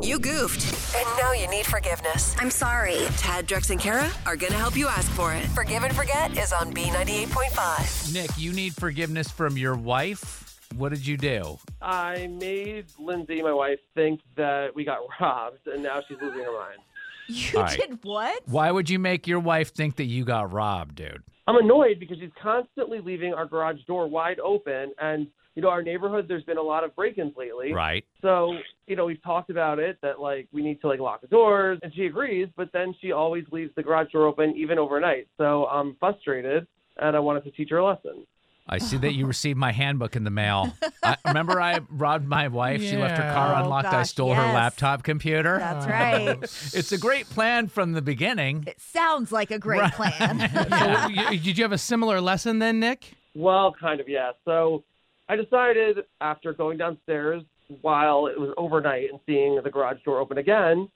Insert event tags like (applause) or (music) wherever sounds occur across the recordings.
You goofed. And now you need forgiveness. I'm sorry. Tad, Drex, and Kara are going to help you ask for it. Forgive and Forget is on B98.5. Nick, you need forgiveness from your wife. What did you do? I made Lindsey, my wife, think that we got (laughs) robbed, and now she's losing her mind. You All right. did what? Why would you make your wife think that you got robbed, dude? I'm annoyed because she's constantly leaving our garage door wide open, and you know our neighborhood. There's been a lot of break-ins lately. Right. So you know we've talked about it that like we need to like lock the doors, and she agrees. But then she always leaves the garage door open even overnight. So I'm frustrated, and I wanted to teach her a lesson. I see that you received my handbook in the mail. I, remember, I robbed my wife. She left her car Yeah. Oh, unlocked. I gosh, stole her laptop computer. That's right. (laughs) It's a great plan from the beginning. It sounds like a great plan. (laughs) (laughs) So, you- did you have a similar lesson then, Nick? Well, kind of, yeah. So I decided after going downstairs while it was overnight and seeing the garage door open again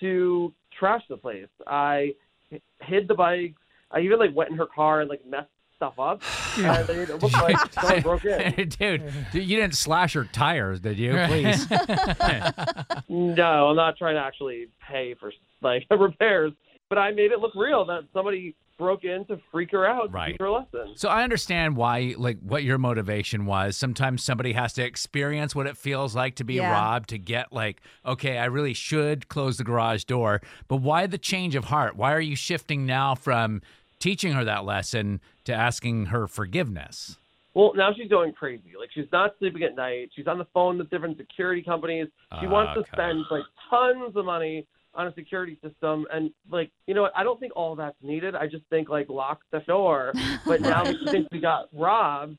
to trash the place. I hid the bikes. I even like went in her car and like messed stuff up, (sighs) and it looked like (laughs) someone broke in. dude, dude, you didn't slash her tires, did you? Please. (laughs) No, I'm not trying to actually pay for like (laughs) repairs, but I made it look real that somebody broke in to freak her out, Right. teach her a lesson. So I understand why, like, what your motivation was. Sometimes somebody has to experience what it feels like to be Yeah. robbed to get, like, okay, I really should close the garage door. But why the change of heart? Why are you shifting now from teaching her that lesson to asking her forgiveness? Well, now she's going crazy. Like she's not sleeping at night. She's on the phone with different security companies. She wants to ah, Okay. spend like tons of money on a security system, and like you know what? I don't think all that's needed. I just think like lock the door. (laughs) But now that she thinks we got robbed,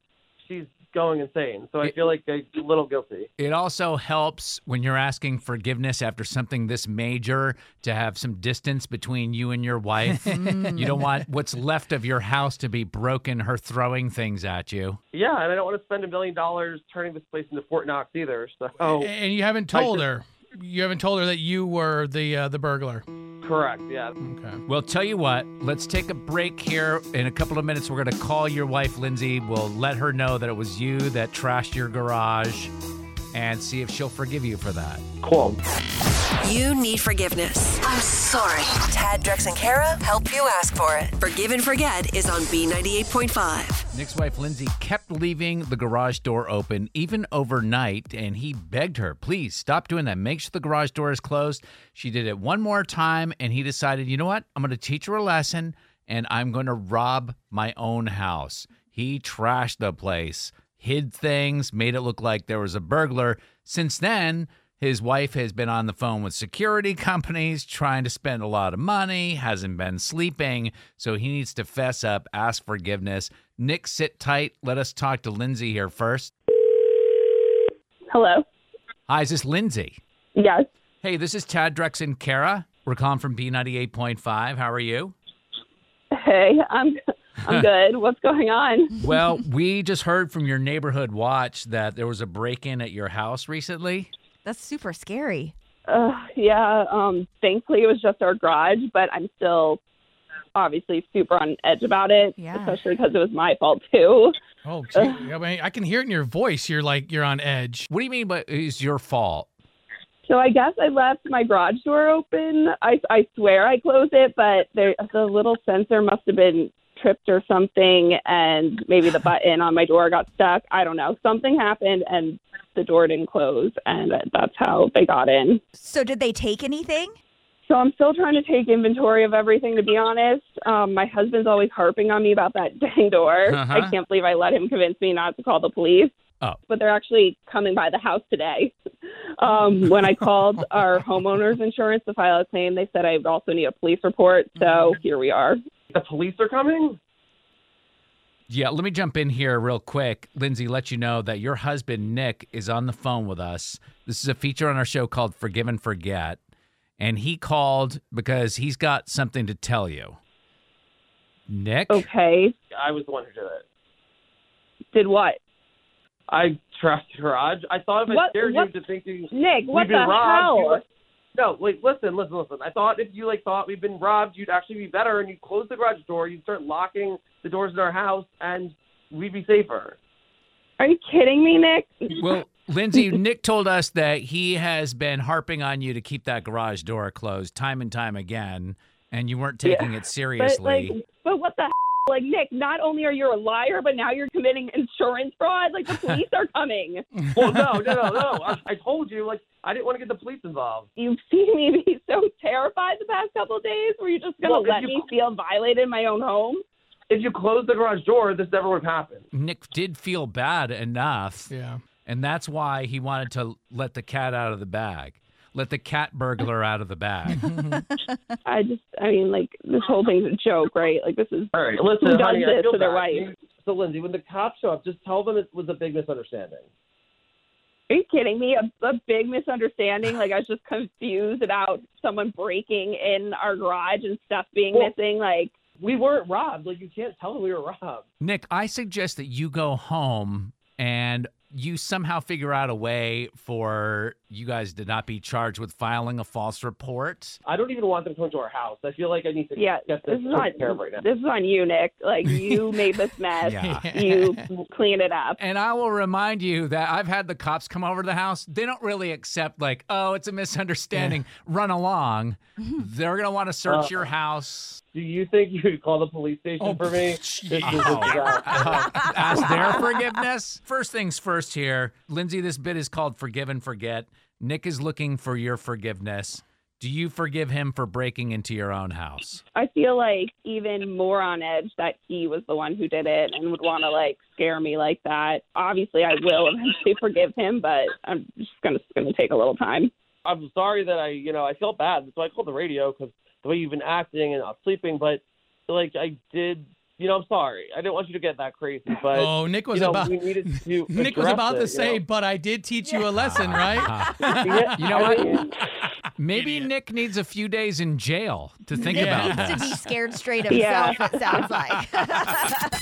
she's going insane. So I feel like a little guilty. It also helps when you're asking forgiveness after something this major to have some distance between you and your wife. (laughs) Mm. you don't want what's left of your house to be broken, her throwing things at you. Yeah, and I don't want to spend a million dollars turning this place into Fort Knox either. So And you haven't told just- her. You haven't told her that you were the uh, the burglar. correct, yeah. Okay. Well, tell you what, let's take a break here. In a couple of minutes, we're going to call your wife, Lindsey. We'll let her know that it was you that trashed your garage and see if she'll forgive you for that. Cool. You need forgiveness. I'm sorry. Tad, Drex, and Kara help you ask for it. Forgive and Forget is on B98.5. Nick's wife, Lindsey, kept leaving the garage door open even overnight, and he begged her, please stop doing that. Make sure the garage door is closed. She did it one more time, and he decided, you know what? I'm going to teach her a lesson, and I'm going to rob my own house. He trashed the place, hid things, made it look like there was a burglar. Since then, his wife has been on the phone with security (laughs) companies trying to spend a lot of money, hasn't been sleeping, so he needs to fess up, ask forgiveness. Nick, sit tight. Let us talk to Lindsey here first. Hello. Hi, is this Lindsey? Yes. Hey, this is Tad Drex and Kara. We're calling from B98.5. How are you? Hey, I'm I'm (laughs) good. What's going on? Well, we just heard from your neighborhood watch that there was a break in at your house recently. That's super scary. Uh, yeah. Um. Thankfully, it was just our garage, but I'm still obviously super on edge about it, Yeah. especially because it was my fault too. Oh, (laughs) gee. I, mean, I can hear it in your voice. You're like you're on edge. What do you mean by it's your fault? So I guess I left my garage door open. I I swear I closed it, but there the little sensor must have been tripped or something, and maybe the button on my door got stuck. I don't know. Something happened, and the door didn't close, and that's how they got in. So did they take anything? So I'm still trying to take inventory of everything. To be honest, um, my husband's always harping on me about that (laughs) dang door. Uh-huh. I can't believe I let him convince me not to call the police. Oh. But they're actually coming by the house today. (laughs) Um, when I called (laughs) our homeowners insurance to file a claim, they said I would also need a police report. So here we are. The police are coming? Yeah, let me jump in here real quick. Lindsey, let you know that your husband, Nick, is on the phone with us. This is a feature on our show called Forgive and Forget. And he called because he's got something to tell you. Nick? Okay. I was the one who did it. Did what? I trashed the garage. I thought if I What- scared what- you to thinking Nick, what we've the robbed, hell? would- no, wait, listen, listen, listen. I thought if you like thought we'd been robbed, you'd actually be better, and you'd close the garage door, you'd start locking the doors in our house, and we'd be safer. Are you kidding me, Nick? Well, Lindsey, (laughs) Nick told us that he has been harping on you to keep that garage door closed time and time again, and you weren't taking it But seriously. like, but what the h- (laughs) like Nick? Not only are you a liar, but now you're committing insurance fraud. Like the police are coming. (laughs) Well, no, no, no, no. I, I told you, like, I didn't want to get the police involved. You've seen me be so terrified the past couple of days. Were you just gonna Well, let you- me feel violated in my own home? If you closed the garage door, this never would have happened. Nick did feel bad enough, Yeah. and that's why he wanted to let the cat out of the bag. Let the cat burglar out of the bag. (laughs) I just, I mean, like this whole thing's a joke, right? Like this is All right, who listen, does honey, this to their bad. wife? So, Lindsey, when the cops show up, just tell them it was a big misunderstanding. Are you kidding me? A, a big misunderstanding. Like I was just confused about someone breaking in our garage and stuff being Well- missing. Like We weren't robbed. Like, you can't tell we were robbed. Nick, I suggest that you go home and you somehow figure out a way for you guys to not be charged with filing a false report. I don't even want them to come to our house. I feel like I need to yeah, get this this is on care right now. this is on you, Nick. Like (laughs) you made this mess. Yeah. You clean it up. And I will remind you that I've had the cops come over to the house. They don't really accept, like, oh, it's a misunderstanding, (laughs) run along. (laughs) They're going to want to search Uh, your house. Do you think you could call the police station Oh, for me? jeez. This is a disaster. Uh, ask their forgiveness. First things first here. Lindsey, this bit is called Forgive and Forget. Nick is looking for your forgiveness. Do you forgive him for breaking into your own house? I feel like even more on edge that he was the one who did it and would want to like scare me like that. Obviously, I will eventually (laughs) forgive him, but I'm just gonna it's gonna take a little time. I'm sorry that I, you know, I felt bad. So I called the radio because the way you've been acting and not sleeping. But like I did, you know, I'm sorry. I didn't want you to get that crazy. But Oh, Nick was you know, about we needed to. (laughs) Nick was address about it, to you say, know? but I did teach you a lesson, right? (laughs) (laughs) You know what? mean, Maybe Nick needs a few days in jail to think Yeah. about He Needs to be scared straight Yeah. himself, it sounds like.